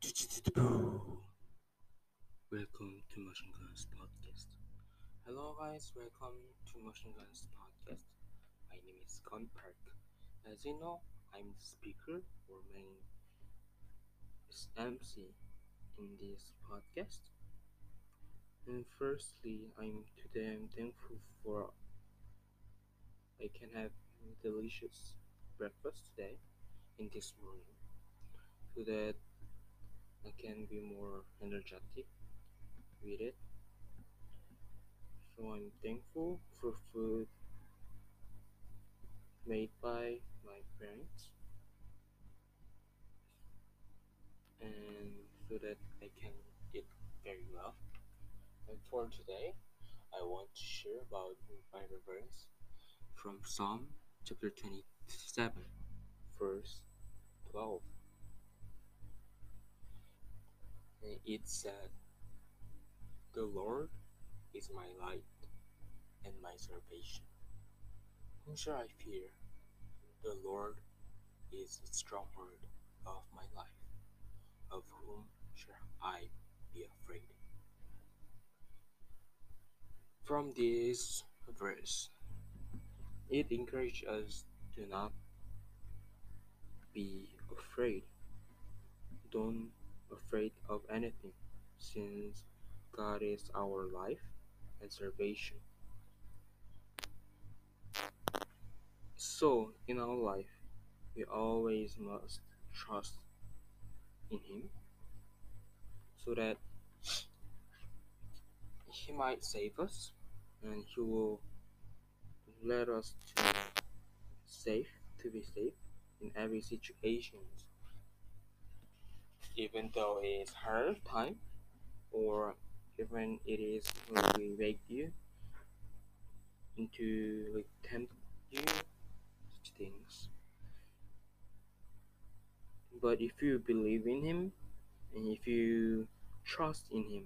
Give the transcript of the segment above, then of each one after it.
Welcome to Motion Guns Podcast. Hello, guys. Welcome to Motion Guns Podcast. My name is Con Park. As you know, I'm the speaker or main MC in this podcast. And firstly, I'm today I'm thankful for I can have delicious breakfast today in this morning so that I can be more energetic with it. So I'm thankful for food made by my parents and so that I can eat very well. And for today, I want to share about my verse from Psalm chapter 27, verse 12. And it said, The Lord is my light and my salvation. Whom shall I fear? The Lord is the stronghold of my life. Of whom shall I be afraid? From this verse, it encourages us to not be afraid. Don't afraid of anything, since God is our life and salvation. So, in our life, we always must trust in Him so that He might save us and He will let us to safe to be safe in every situation even though it is hard time or even it is when we make you into like tempt you such things. But if you believe in him and if you trust in him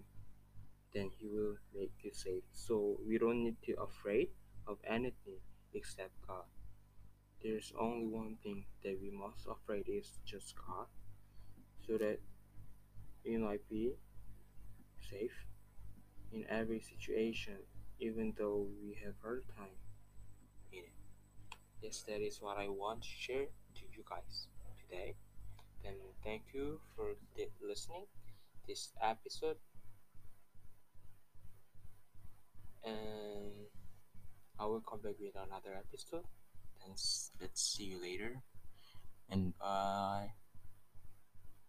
then he will make you safe. So we don't need to afraid of anything except god. There's only one thing that we must afraid is just god so that we might be safe in every situation even though we have hard time in it. Yes that is what i want to share to you guys today. Then thank you for listening this episode. And i will come back with another episode. Then let's see you later. And bye